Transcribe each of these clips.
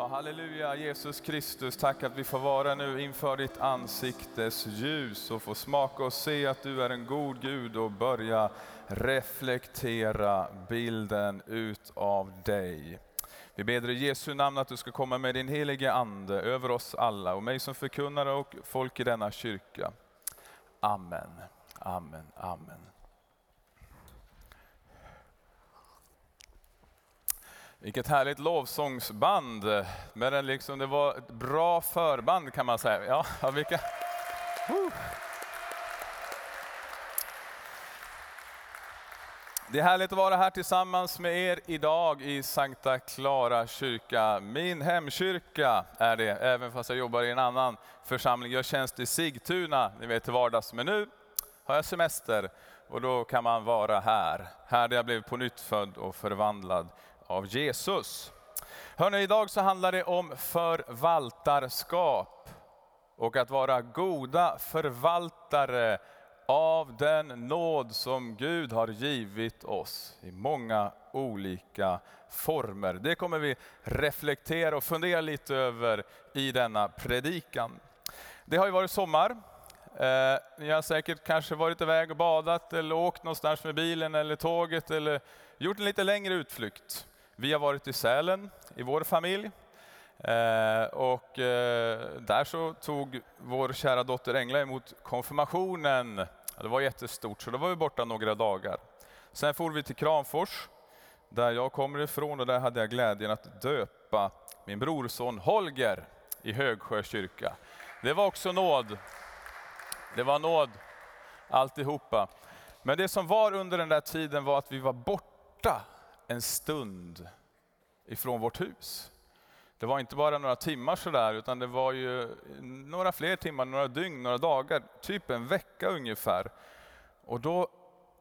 Ja, halleluja Jesus Kristus, tack att vi får vara nu inför ditt ansiktes ljus och få smaka och se att du är en god Gud och börja reflektera bilden utav dig. Vi ber i Jesu namn att du ska komma med din helige Ande över oss alla och mig som förkunnare och folk i denna kyrka. Amen, amen, amen. Vilket härligt lovsångsband. Men det, liksom, det var ett bra förband kan man säga. Ja, vilka... Det är härligt att vara här tillsammans med er idag i Sankta Clara kyrka. Min hemkyrka är det, även fast jag jobbar i en annan församling. Jag tjänst i Sigtuna, ni vet till vardags. Men nu har jag semester och då kan man vara här. Här där jag blev på nytt född och förvandlad av Jesus. Hörrni, idag så handlar det om förvaltarskap och att vara goda förvaltare av den nåd som Gud har givit oss i många olika former. Det kommer vi reflektera och fundera lite över i denna predikan. Det har ju varit sommar. Eh, ni har säkert kanske varit iväg och badat eller åkt någonstans med bilen eller tåget eller gjort en lite längre utflykt. Vi har varit i Sälen i vår familj. Eh, och eh, där så tog vår kära dotter Engla emot konfirmationen. Det var jättestort, så då var vi borta några dagar. Sen for vi till Kramfors, där jag kommer ifrån och där hade jag glädjen att döpa min brorson Holger i Högsjö kyrka. Det var också nåd. Det var nåd alltihopa. Men det som var under den där tiden var att vi var borta en stund ifrån vårt hus. Det var inte bara några timmar sådär, utan det var ju några fler timmar, några dygn, några dagar, typ en vecka ungefär. Och då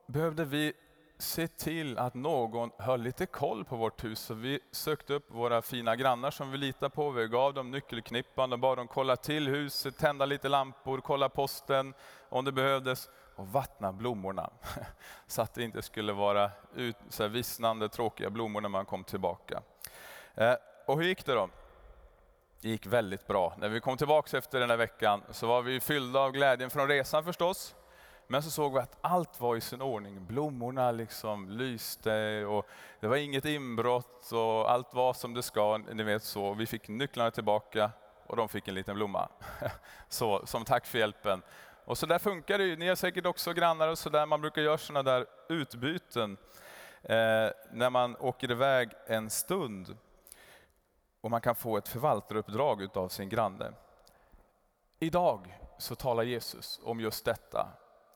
behövde vi se till att någon höll lite koll på vårt hus. Så vi sökte upp våra fina grannar som vi litar på. Vi gav dem nyckelknippan och bad dem kolla till huset, tända lite lampor, kolla posten om det behövdes och vattna blommorna. Så att det inte skulle vara ut, så här vissnande, tråkiga blommor när man kom tillbaka. Eh, och hur gick det då? Det gick väldigt bra. När vi kom tillbaka efter den här veckan så var vi fyllda av glädjen från resan förstås. Men så såg vi att allt var i sin ordning. Blommorna liksom lyste och det var inget inbrott och allt var som det ska. Ni vet så. Vi fick nycklarna tillbaka och de fick en liten blomma. Så, som tack för hjälpen. Och så där funkar det ju. Ni har säkert också grannar och så där. Man brukar göra sådana där utbyten eh, när man åker iväg en stund och man kan få ett förvaltaruppdrag utav sin granne. Idag så talar Jesus om just detta,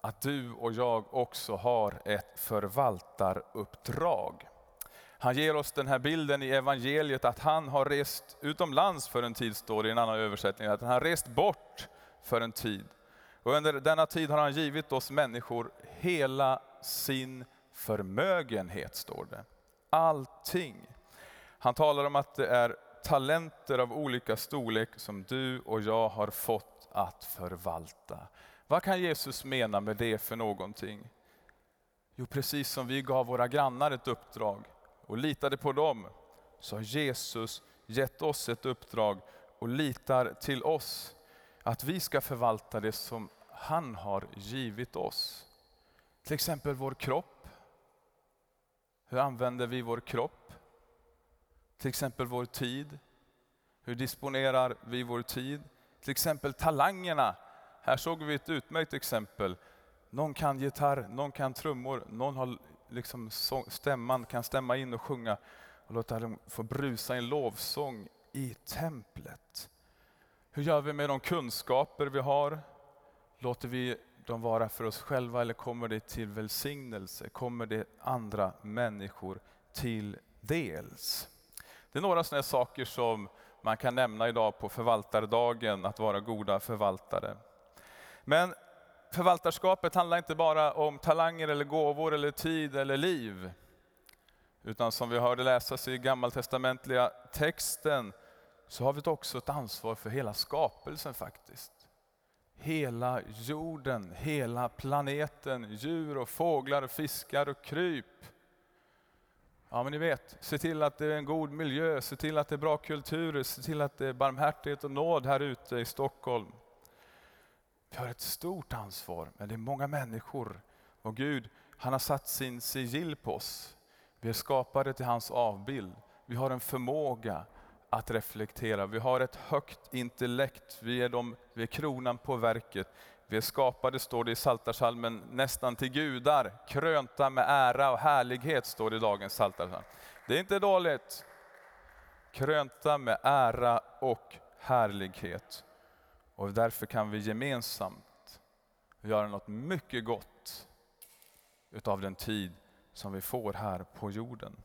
att du och jag också har ett förvaltaruppdrag. Han ger oss den här bilden i evangeliet att han har rest utomlands för en tid, står det i en annan översättning, att han har rest bort för en tid. Och under denna tid har han givit oss människor hela sin förmögenhet, står det. Allting. Han talar om att det är talenter av olika storlek som du och jag har fått att förvalta. Vad kan Jesus mena med det för någonting? Jo, precis som vi gav våra grannar ett uppdrag och litade på dem, så har Jesus gett oss ett uppdrag och litar till oss att vi ska förvalta det som han har givit oss. Till exempel vår kropp. Hur använder vi vår kropp? Till exempel vår tid. Hur disponerar vi vår tid? Till exempel talangerna. Här såg vi ett utmärkt exempel. Någon kan gitarr, någon kan trummor, någon har liksom stämman, kan stämma in och sjunga och låta dem få brusa en lovsång i templet. Hur gör vi med de kunskaper vi har? Låter vi dem vara för oss själva eller kommer det till välsignelse? Kommer det andra människor till dels? Det är några sådana saker som man kan nämna idag på förvaltardagen, att vara goda förvaltare. Men förvaltarskapet handlar inte bara om talanger eller gåvor eller tid eller liv. Utan som vi hörde läsas i gammaltestamentliga texten så har vi också ett ansvar för hela skapelsen faktiskt. Hela jorden, hela planeten, djur och fåglar, och fiskar och kryp. Ja men ni vet, se till att det är en god miljö, se till att det är bra kultur, se till att det är barmhärtighet och nåd här ute i Stockholm. Vi har ett stort ansvar, men det är många människor. Och Gud, han har satt sin sigill på oss. Vi är skapade till hans avbild. Vi har en förmåga att reflektera. Vi har ett högt intellekt. Vi är, de, vi är kronan på verket. Vi är skapade, står det i Psaltarpsalmen, nästan till gudar, krönta med ära och härlighet, står det i dagens Psaltarpsalm. Det är inte dåligt. Krönta med ära och härlighet. Och därför kan vi gemensamt göra något mycket gott utav den tid som vi får här på jorden.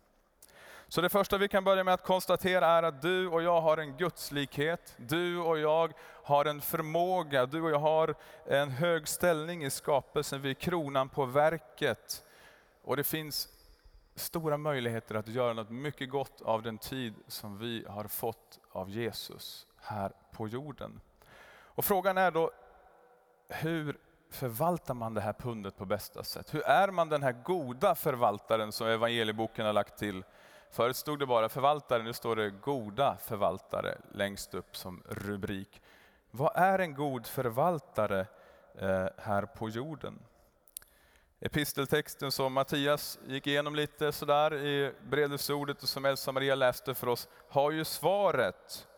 Så det första vi kan börja med att konstatera är att du och jag har en gudslikhet. Du och jag har en förmåga, du och jag har en hög ställning i skapelsen. Vi är kronan på verket. Och det finns stora möjligheter att göra något mycket gott av den tid som vi har fått av Jesus här på jorden. Och frågan är då, hur förvaltar man det här pundet på bästa sätt? Hur är man den här goda förvaltaren som evangelieboken har lagt till? Förut stod det bara förvaltare, nu står det goda förvaltare längst upp som rubrik. Vad är en god förvaltare eh, här på jorden? Episteltexten som Mattias gick igenom lite sådär i bredelsordet och som Elsa Maria läste för oss har ju svaret.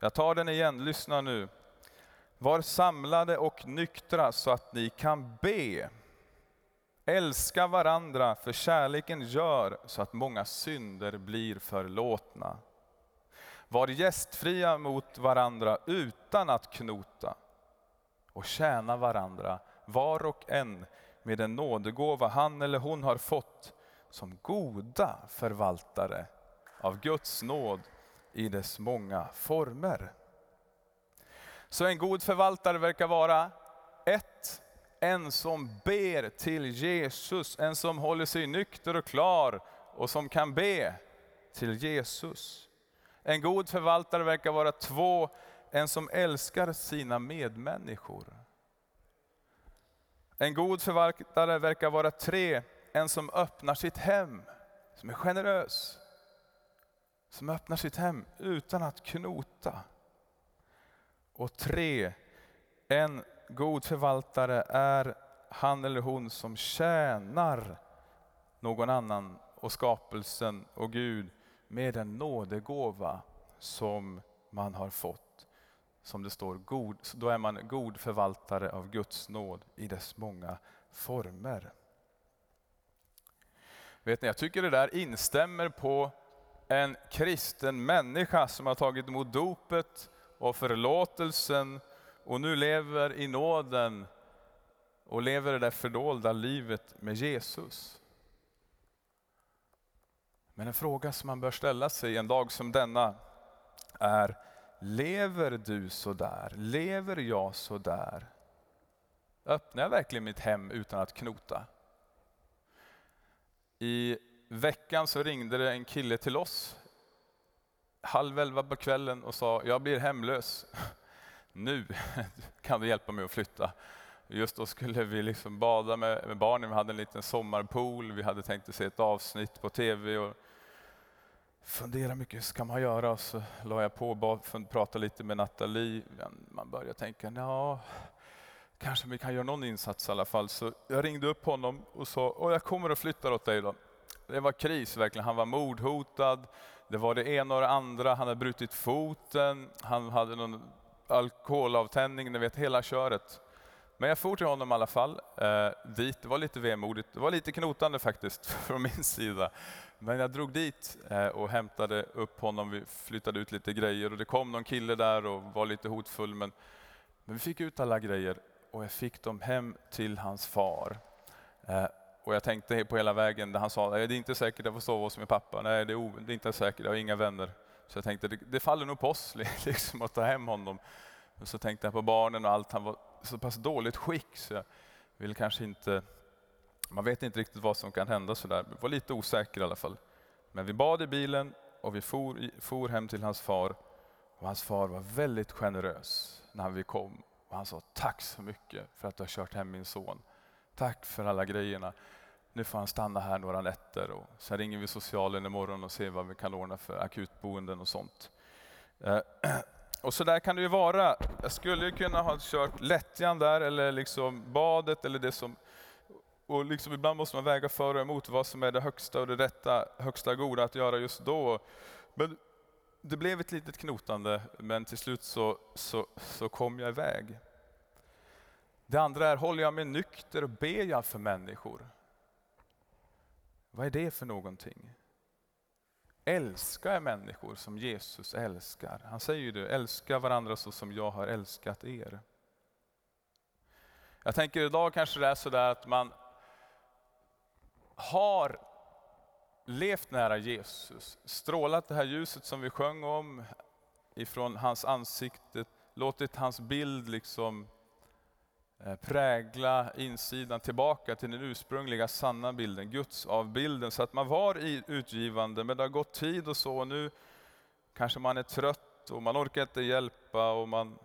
Jag tar den igen, lyssna nu. Var samlade och nyktra så att ni kan be. Älska varandra, för kärleken gör så att många synder blir förlåtna. Var gästfria mot varandra utan att knota och tjäna varandra, var och en med den nådegåva han eller hon har fått som goda förvaltare av Guds nåd i dess många former. Så en god förvaltare verkar vara ett, en som ber till Jesus, en som håller sig nykter och klar och som kan be till Jesus. En god förvaltare verkar vara två, en som älskar sina medmänniskor. En god förvaltare verkar vara tre, en som öppnar sitt hem, som är generös. Som öppnar sitt hem utan att knota. Och tre, en god förvaltare är han eller hon som tjänar någon annan och skapelsen och Gud med den nådegåva som man har fått. Som det står, god, då är man god förvaltare av Guds nåd i dess många former. Vet ni, jag tycker det där instämmer på en kristen människa som har tagit emot dopet och förlåtelsen och nu lever i nåden och lever det där fördolda livet med Jesus. Men en fråga som man bör ställa sig en dag som denna är, lever du så där? Lever jag så där? Öppnar jag verkligen mitt hem utan att knota? I veckan så ringde det en kille till oss halv elva på kvällen och sa, jag blir hemlös. Nu kan du hjälpa mig att flytta. Just då skulle vi liksom bada med, med barnen, vi hade en liten sommarpool, vi hade tänkt att se ett avsnitt på TV. Och fundera mycket ska man göra? Och så la jag på och pratade lite med Nathalie. Man började tänka, ja, kanske vi kan göra någon insats i alla fall. Så jag ringde upp honom och sa, jag kommer att flytta åt dig då. Det var kris verkligen, han var mordhotad. Det var det ena och det andra, han hade brutit foten, han hade någon alkoholavtändning, ni vet hela köret. Men jag for till honom i alla fall, eh, dit. Det var lite vemodigt, det var lite knotande faktiskt från min sida. Men jag drog dit eh, och hämtade upp honom, vi flyttade ut lite grejer och det kom någon kille där och var lite hotfull. Men, men vi fick ut alla grejer och jag fick dem hem till hans far. Eh, och jag tänkte på hela vägen där han sa, det är inte säkert att jag får sova hos min pappa. Nej, det är, det är inte säkert, jag har inga vänner. Så jag tänkte, det, det faller nog på oss liksom, att ta hem honom. Och så tänkte jag på barnen och allt. Han var så pass dåligt skick så jag vill kanske inte... Man vet inte riktigt vad som kan hända sådär. Jag var lite osäker i alla fall. Men vi bad i bilen och vi for, for hem till hans far. Och hans far var väldigt generös när vi kom. Och han sa, tack så mycket för att du har kört hem min son. Tack för alla grejerna nu får han stanna här några nätter och sen ringer vi socialen imorgon och ser vad vi kan ordna för akutboenden och sånt. Eh, och så där kan det ju vara. Jag skulle kunna ha kört lättjan där eller liksom badet eller det som och liksom ibland måste man väga för och emot vad som är det högsta och det rätta, högsta goda att göra just då. Men det blev ett litet knotande, men till slut så, så, så kom jag iväg. Det andra är, håller jag mig nykter och ber jag för människor? Vad är det för någonting? Älska människor som Jesus älskar? Han säger ju det, älska varandra så som jag har älskat er. Jag tänker idag kanske det är sådär att man har levt nära Jesus, strålat det här ljuset som vi sjöng om ifrån hans ansikte, låtit hans bild liksom Eh, prägla insidan tillbaka till den ursprungliga sanna bilden, Guds avbilden. Så att man var i utgivande, men det har gått tid och så, och nu kanske man är trött och man orkar inte hjälpa och man,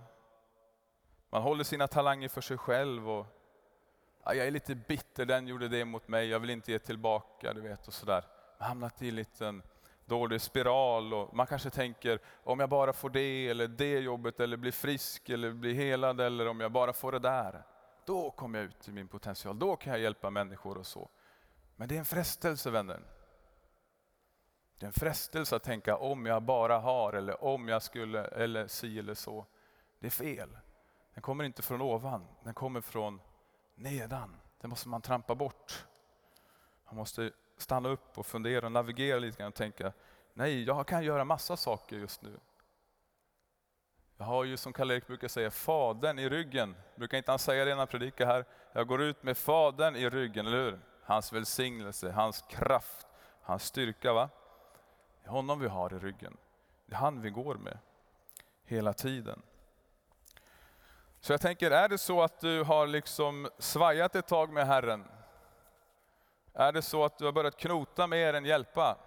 man håller sina talanger för sig själv. Och, ja, jag är lite bitter, den gjorde det mot mig, jag vill inte ge tillbaka, du vet och sådär hamnat i en liten dålig spiral och man kanske tänker om jag bara får det eller det jobbet eller blir frisk eller blir helad eller om jag bara får det där. Då kommer jag ut i min potential, då kan jag hjälpa människor och så. Men det är en frestelse vänner. Det är en frestelse att tänka om jag bara har eller om jag skulle eller si eller så. Det är fel. Den kommer inte från ovan, den kommer från nedan. Det måste man trampa bort. Man måste stanna upp och fundera och navigera lite grann och tänka, nej, jag kan göra massa saker just nu. Jag har ju som Karl-Erik brukar säga, Fadern i ryggen. Brukar inte han säga det när han predikar här? Jag går ut med Fadern i ryggen, eller hur? Hans välsignelse, hans kraft, hans styrka. va? Det är honom vi har i ryggen. Det är han vi går med hela tiden. Så jag tänker, är det så att du har liksom svajat ett tag med Herren, är det så att du har börjat knota mer än hjälpa?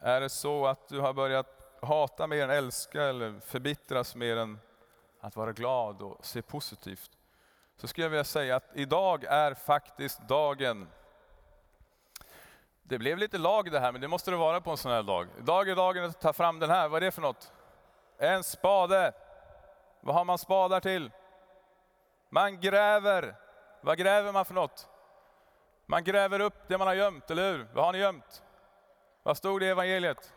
Är det så att du har börjat hata mer än älska eller förbittras mer än att vara glad och se positivt? Så skulle jag vilja säga att idag är faktiskt dagen. Det blev lite lag det här, men det måste det vara på en sån här dag. Idag är dagen att ta fram den här, vad är det för något? En spade. Vad har man spadar till? Man gräver. Vad gräver man för något? Man gräver upp det man har gömt, eller hur? Vad har ni gömt? Vad stod det i evangeliet?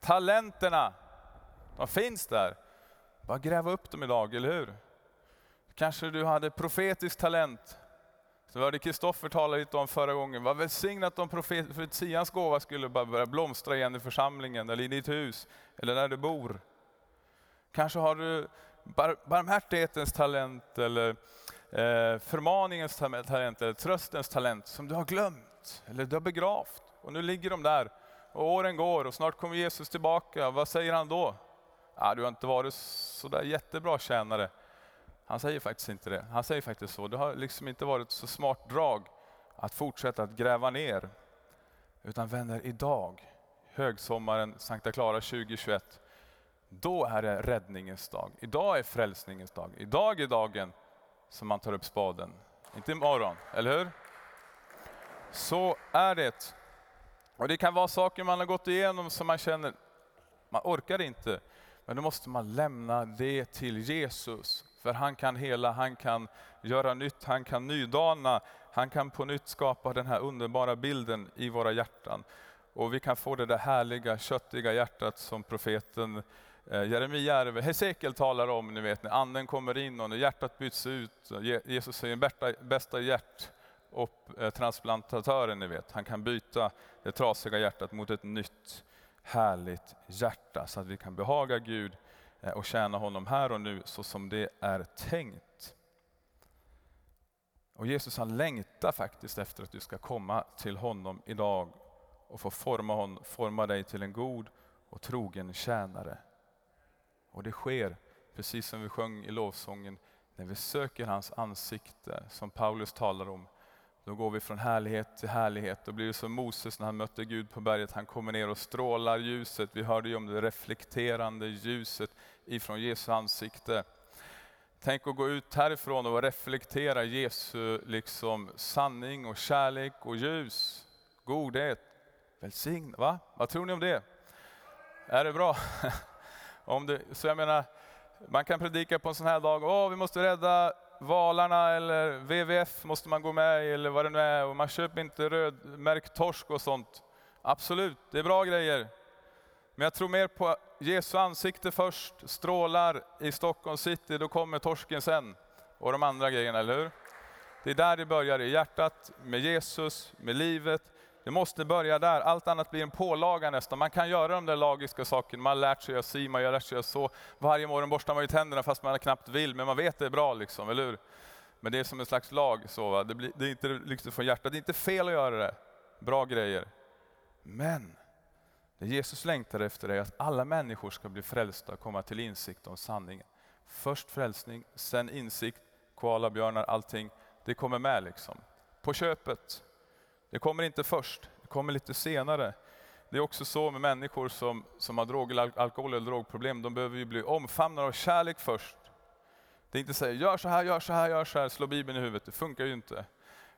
Talenterna, de finns där. Bara gräva upp dem idag, eller hur? Kanske du hade profetisk talent. Så vi hörde Kristoffer tala lite om förra gången. Vad välsignat om profetians gåva skulle bara börja blomstra igen i församlingen, eller i ditt hus, eller där du bor. Kanske har du bar barmhärtighetens talent, eller eh, förmaningens talent eller tröstens talent som du har glömt eller du har begravt. Och nu ligger de där och åren går och snart kommer Jesus tillbaka. Vad säger han då? Ah, du har inte varit så där jättebra tjänare. Han säger faktiskt inte det. Han säger faktiskt så. Det har liksom inte varit så smart drag att fortsätta att gräva ner. Utan vänner, idag, högsommaren Sankta Clara 2021, då är det räddningens dag. Idag är frälsningens dag. Idag är dagen som man tar upp spaden. Inte imorgon, eller hur? Så är det. Och Det kan vara saker man har gått igenom som man känner, man orkar inte. Men då måste man lämna det till Jesus. För han kan hela, han kan göra nytt, han kan nydana, han kan på nytt skapa den här underbara bilden i våra hjärtan. Och vi kan få det där härliga, köttiga hjärtat som profeten eh, Jeremia, Hesekiel talar om, ni vet, när anden kommer in och när hjärtat byts ut. Jesus säger bästa, bästa hjärt och eh, transplantatören, ni vet. Han kan byta det trasiga hjärtat mot ett nytt härligt hjärta så att vi kan behaga Gud eh, och tjäna honom här och nu så som det är tänkt. Och Jesus han längtar faktiskt efter att du ska komma till honom idag och få forma, hon, forma dig till en god och trogen tjänare. Och det sker, precis som vi sjöng i lovsången, när vi söker hans ansikte, som Paulus talar om. Då går vi från härlighet till härlighet. Då blir det som Moses när han mötte Gud på berget. Han kommer ner och strålar ljuset. Vi hörde ju om det reflekterande ljuset ifrån Jesu ansikte. Tänk att gå ut härifrån och reflektera Jesu liksom, sanning och kärlek och ljus, godhet, välsign. Va? Vad tror ni om det? Är det bra? om du, så jag menar, man kan predika på en sån här dag, åh vi måste rädda valarna eller WWF måste man gå med i eller vad det nu är och man köper inte rödmärkt torsk och sånt. Absolut, det är bra grejer. Men jag tror mer på Jesu ansikte först, strålar i Stockholm city, då kommer torsken sen. Och de andra grejerna, eller hur? Det är där det börjar, i hjärtat, med Jesus, med livet. Det måste börja där, allt annat blir en pålaga nästan. Man kan göra de där lagiska sakerna, man har lärt sig att si, man har lärt sig att så. Varje morgon borstar man ju tänderna fast man knappt vill, men man vet det är bra liksom, eller hur? Men det är som en slags lag, så, va? Det, blir, det är inte liksom från hjärtat, det är inte fel att göra det. Bra grejer. Men det Jesus längtar efter är att alla människor ska bli frälsta och komma till insikt om sanningen. Först frälsning, sen insikt, koalabjörnar, allting. Det kommer med liksom. På köpet. Det kommer inte först, det kommer lite senare. Det är också så med människor som, som har drog, alkohol eller drogproblem, de behöver ju bli omfamnade av kärlek först. Det är inte säga gör så här, gör så här, gör så här, slå bibeln i huvudet. Det funkar ju inte.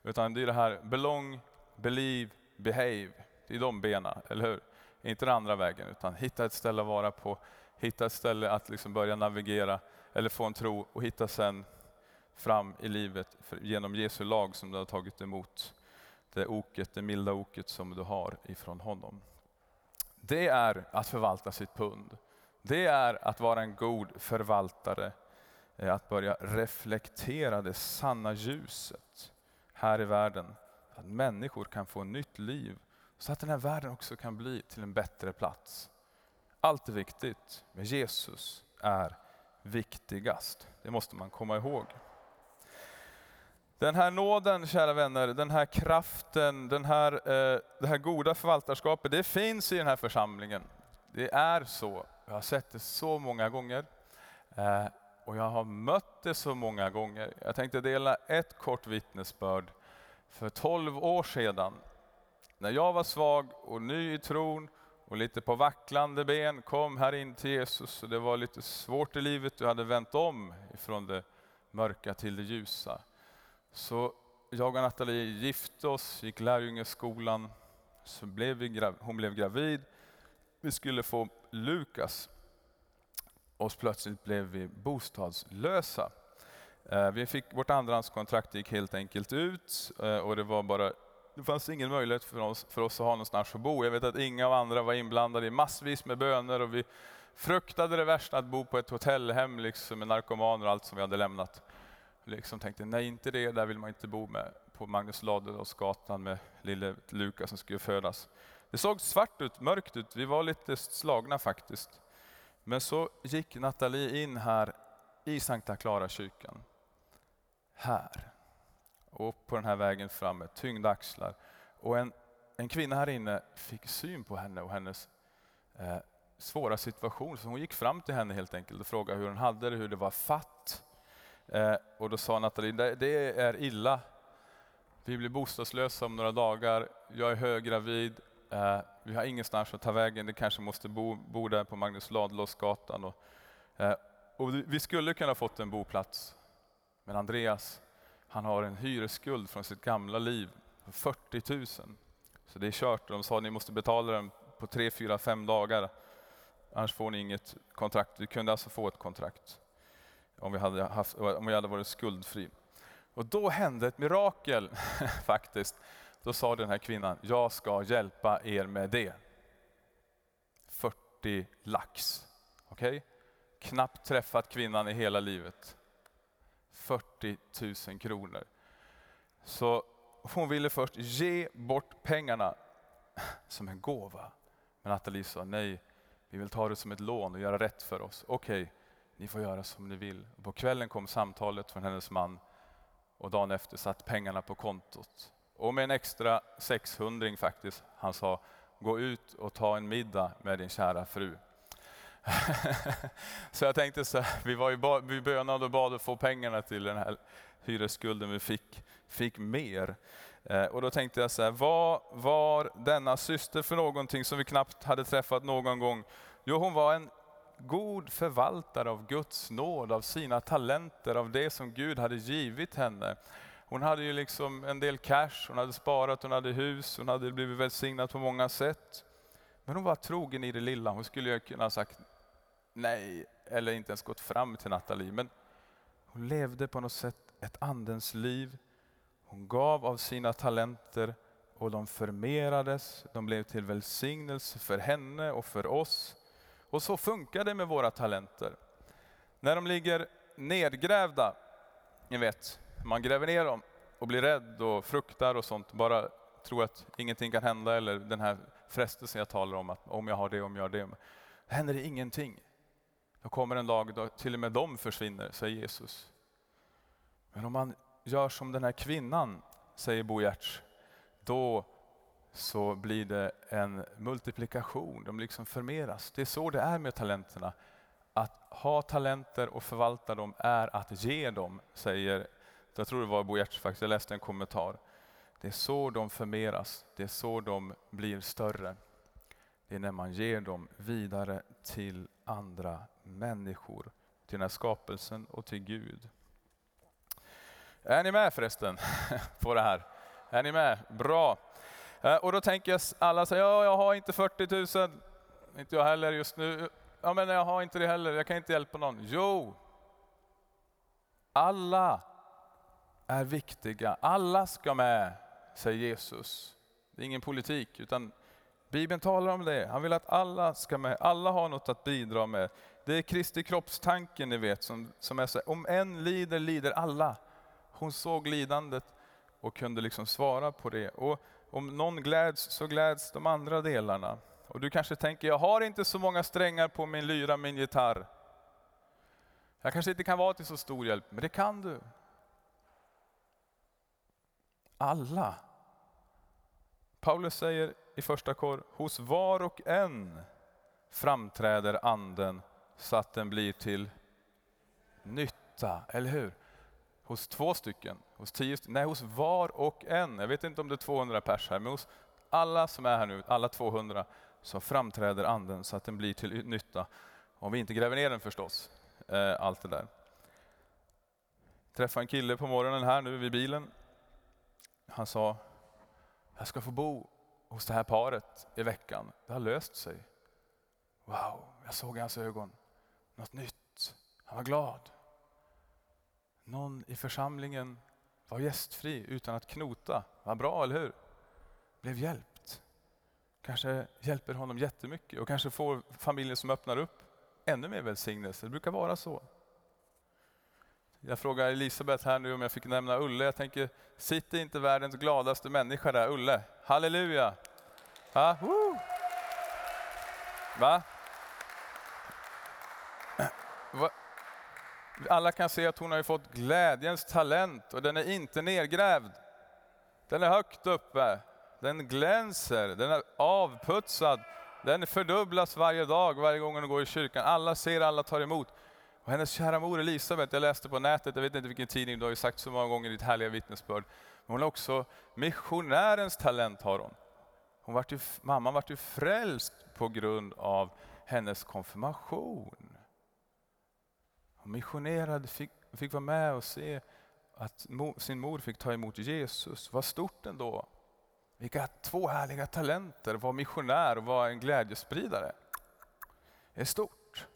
Utan det är det här belong, believe, behave. Det är de benen, eller hur? Inte den andra vägen, utan hitta ett ställe att vara på, hitta ett ställe att liksom börja navigera eller få en tro och hitta sen fram i livet genom Jesu lag som du har tagit emot. Det oket, det milda oket som du har ifrån honom. Det är att förvalta sitt pund. Det är att vara en god förvaltare. Eh, att börja reflektera det sanna ljuset här i världen. Att människor kan få nytt liv så att den här världen också kan bli till en bättre plats. Allt är viktigt, men Jesus är viktigast. Det måste man komma ihåg. Den här nåden, kära vänner, den här kraften, den här, eh, det här goda förvaltarskapet, det finns i den här församlingen. Det är så. Jag har sett det så många gånger. Eh, och jag har mött det så många gånger. Jag tänkte dela ett kort vittnesbörd. För 12 år sedan när jag var svag och ny i tron och lite på vacklande ben kom här in till Jesus och det var lite svårt i livet. du hade vänt om ifrån det mörka till det ljusa. Så jag och Nathalie gifte oss, gick lärjungeskolan, så blev vi, hon blev gravid. Vi skulle få Lukas. Och plötsligt blev vi bostadslösa. Eh, vi fick, vårt andrahandskontrakt gick helt enkelt ut eh, och det var bara det fanns ingen möjlighet för oss, för oss att ha någonstans att bo. Jag vet att inga av andra var inblandade i massvis med böner och vi fruktade det värsta att bo på ett hotellhem liksom, med narkomaner och allt som vi hade lämnat. Liksom tänkte, nej inte det, där vill man inte bo med. På Magnus Ladulåsgatan med lille Lukas som skulle födas. Det såg svart ut, mörkt ut, vi var lite slagna faktiskt. Men så gick Nathalie in här i Sankta Clara kyrkan. Här och på den här vägen fram med tyngda axlar. Och en, en kvinna här inne fick syn på henne och hennes eh, svåra situation. Så hon gick fram till henne helt enkelt och frågade hur hon hade det, hur det var fatt. Eh, och då sa Nathalie, det, det är illa. Vi blir bostadslösa om några dagar. Jag är höggravid. Eh, vi har ingenstans att ta vägen. Det kanske måste bo, bo där på Magnus Ladulåsgatan. Och, eh, och vi skulle kunna fått en boplats. Men Andreas, han har en hyresskuld från sitt gamla liv 40 000. Så det är kört. De sa ni måste betala den på tre, fyra, fem dagar. Annars får ni inget kontrakt. Vi kunde alltså få ett kontrakt om vi hade, haft, om vi hade varit skuldfri. Och då hände ett mirakel faktiskt. Då sa den här kvinnan, jag ska hjälpa er med det. 40 lax. Okej? Okay? Knappt träffat kvinnan i hela livet. 40 000 kronor. Så hon ville först ge bort pengarna som en gåva. Men Nathalie sa nej, vi vill ta det som ett lån och göra rätt för oss. Okej, okay, ni får göra som ni vill. På kvällen kom samtalet från hennes man och dagen efter satt pengarna på kontot. Och med en extra 600 faktiskt. Han sa, gå ut och ta en middag med din kära fru. så jag tänkte så här, vi, var ju vi bönade och bad att få pengarna till den här hyresskulden, vi fick, fick mer. Eh, och då tänkte jag så här, vad var denna syster för någonting som vi knappt hade träffat någon gång? Jo, hon var en god förvaltare av Guds nåd, av sina talenter, av det som Gud hade givit henne. Hon hade ju liksom en del cash, hon hade sparat, hon hade hus, hon hade blivit välsignad på många sätt. Men hon var trogen i det lilla. Hon skulle ju kunna ha sagt nej, eller inte ens gått fram till Nathalie. Men hon levde på något sätt ett andens liv. Hon gav av sina talenter och de förmerades, de blev till välsignelse för henne och för oss. Och så funkar det med våra talenter. När de ligger nedgrävda, ni vet, man gräver ner dem och blir rädd och fruktar och sånt, bara tror att ingenting kan hända eller den här frestelsen jag talar om, att om jag har det, om jag har det. Då händer det ingenting. Då kommer en dag då till och med de försvinner, säger Jesus. Men om man gör som den här kvinnan, säger Bo Giertz, då så blir det en multiplikation, de liksom förmeras. Det är så det är med talenterna. Att ha talenter och förvalta dem är att ge dem, säger, jag tror det var Bo Giertz faktiskt, jag läste en kommentar. Det är så de förmeras, det är så de blir större. Det är när man ger dem vidare till andra människor, till den här skapelsen och till Gud. Är ni med förresten på det här? Är ni med? Bra. Eh, och då tänker jag alla säger, ja jag har inte 40 000, inte jag heller just nu. Ja men jag har inte det heller, jag kan inte hjälpa någon. Jo, alla är viktiga, alla ska med, säger Jesus. Det är ingen politik, utan Bibeln talar om det. Han vill att alla ska med, alla har något att bidra med. Det är Kristi kroppstanken ni vet, som, som är så om en lider, lider alla. Hon såg lidandet och kunde liksom svara på det. Och om någon gläds så gläds de andra delarna. Och du kanske tänker, jag har inte så många strängar på min lyra, min gitarr. Jag kanske inte kan vara till så stor hjälp, men det kan du. Alla. Paulus säger i första kor, hos var och en framträder anden så att den blir till nytta, eller hur? Hos två stycken, hos tio stycken, nej hos var och en. Jag vet inte om det är 200 pers här, men hos alla som är här nu, alla 200, så framträder anden så att den blir till nytta. Om vi inte gräver ner den förstås, eh, allt det där. Träffade en kille på morgonen här nu vid bilen. Han sa, jag ska få bo hos det här paret i veckan. Det har löst sig. Wow, jag såg i hans ögon något nytt. Han var glad. Någon i församlingen var gästfri utan att knota. Vad bra, eller hur? Blev hjälpt. Kanske hjälper honom jättemycket och kanske får familjen som öppnar upp ännu mer välsignelse. Det brukar vara så. Jag frågar Elisabeth här nu om jag fick nämna Ulle. Jag tänker, sitter inte världens gladaste människa där, Ulle? Halleluja! Ha? Va? Va? Alla kan se att hon har fått glädjens talent och den är inte nedgrävd. Den är högt uppe, den glänser, den är avputsad, den fördubblas varje dag, varje gång hon går i kyrkan. Alla ser, alla tar emot. Och hennes kära mor Elisabet, jag läste på nätet, jag vet inte vilken tidning, du har ju sagt så många gånger i ditt härliga vittnesbörd. Men hon har också missionärens talent har hon. hon vart ju, mamman vart ju frälst på grund av hennes konfirmation. Hon missionerade, fick, fick vara med och se att sin mor fick ta emot Jesus. Vad stort ändå. Vilka två härliga talenter, var missionär och var en glädjespridare. Det är stort.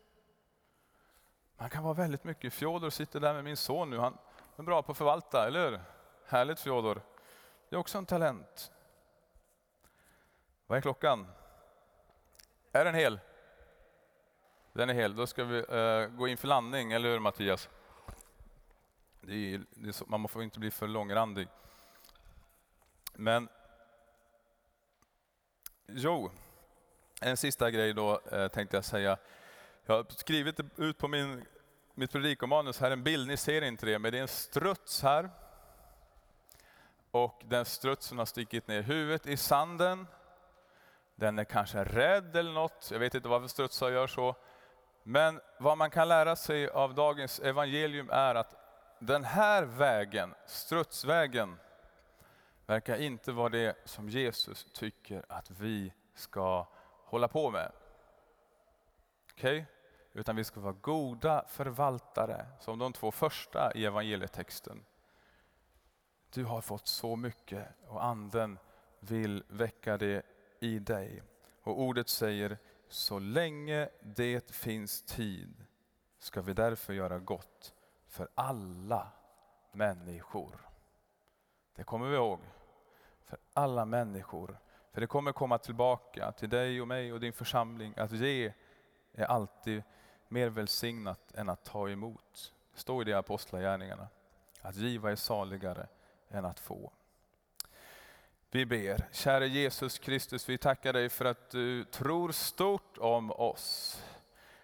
Man kan vara väldigt mycket. Fjodor sitter där med min son nu. Han är bra på att förvalta, eller hur? Härligt Fjodor. Det är också en talent. Vad är klockan? Är den hel? Den är hel. Då ska vi uh, gå in för landning, eller hur Mattias? Det är, det är så, man får inte bli för långrandig. Men Jo, en sista grej då eh, tänkte jag säga. Jag har skrivit ut på min, mitt predikomanus här en bild, ni ser inte det, men det är en struts här. Och den strutsen har stickit ner huvudet i sanden. Den är kanske rädd eller något, jag vet inte varför strutsar gör så. Men vad man kan lära sig av dagens evangelium är att den här vägen, strutsvägen, verkar inte vara det som Jesus tycker att vi ska hålla på med. Okej? Okay? utan vi ska vara goda förvaltare, som de två första i evangelietexten. Du har fått så mycket och anden vill väcka det i dig. Och ordet säger, så länge det finns tid ska vi därför göra gott för alla människor. Det kommer vi ihåg. För alla människor. För det kommer komma tillbaka till dig och mig och din församling. Att ge är alltid mer välsignat än att ta emot. Det står i de apostlagärningarna. Att giva är saligare än att få. Vi ber. Käre Jesus Kristus, vi tackar dig för att du tror stort om oss.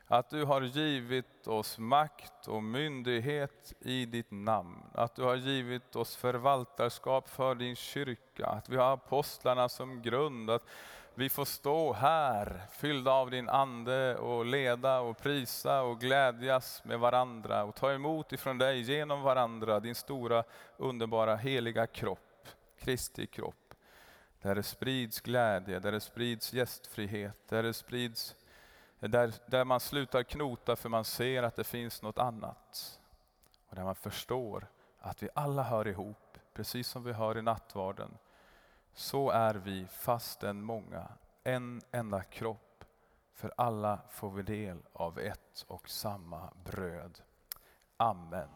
Att du har givit oss makt och myndighet i ditt namn. Att du har givit oss förvaltarskap för din kyrka. Att vi har apostlarna som grund. Att vi får stå här fyllda av din ande och leda och prisa och glädjas med varandra och ta emot ifrån dig genom varandra din stora underbara heliga kropp, Kristi kropp. Där det sprids glädje, där det sprids gästfrihet, där det sprids där, där man slutar knota för man ser att det finns något annat. Och där man förstår att vi alla hör ihop, precis som vi hör i nattvarden. Så är vi, fastän många, en enda kropp. För alla får vi del av ett och samma bröd. Amen.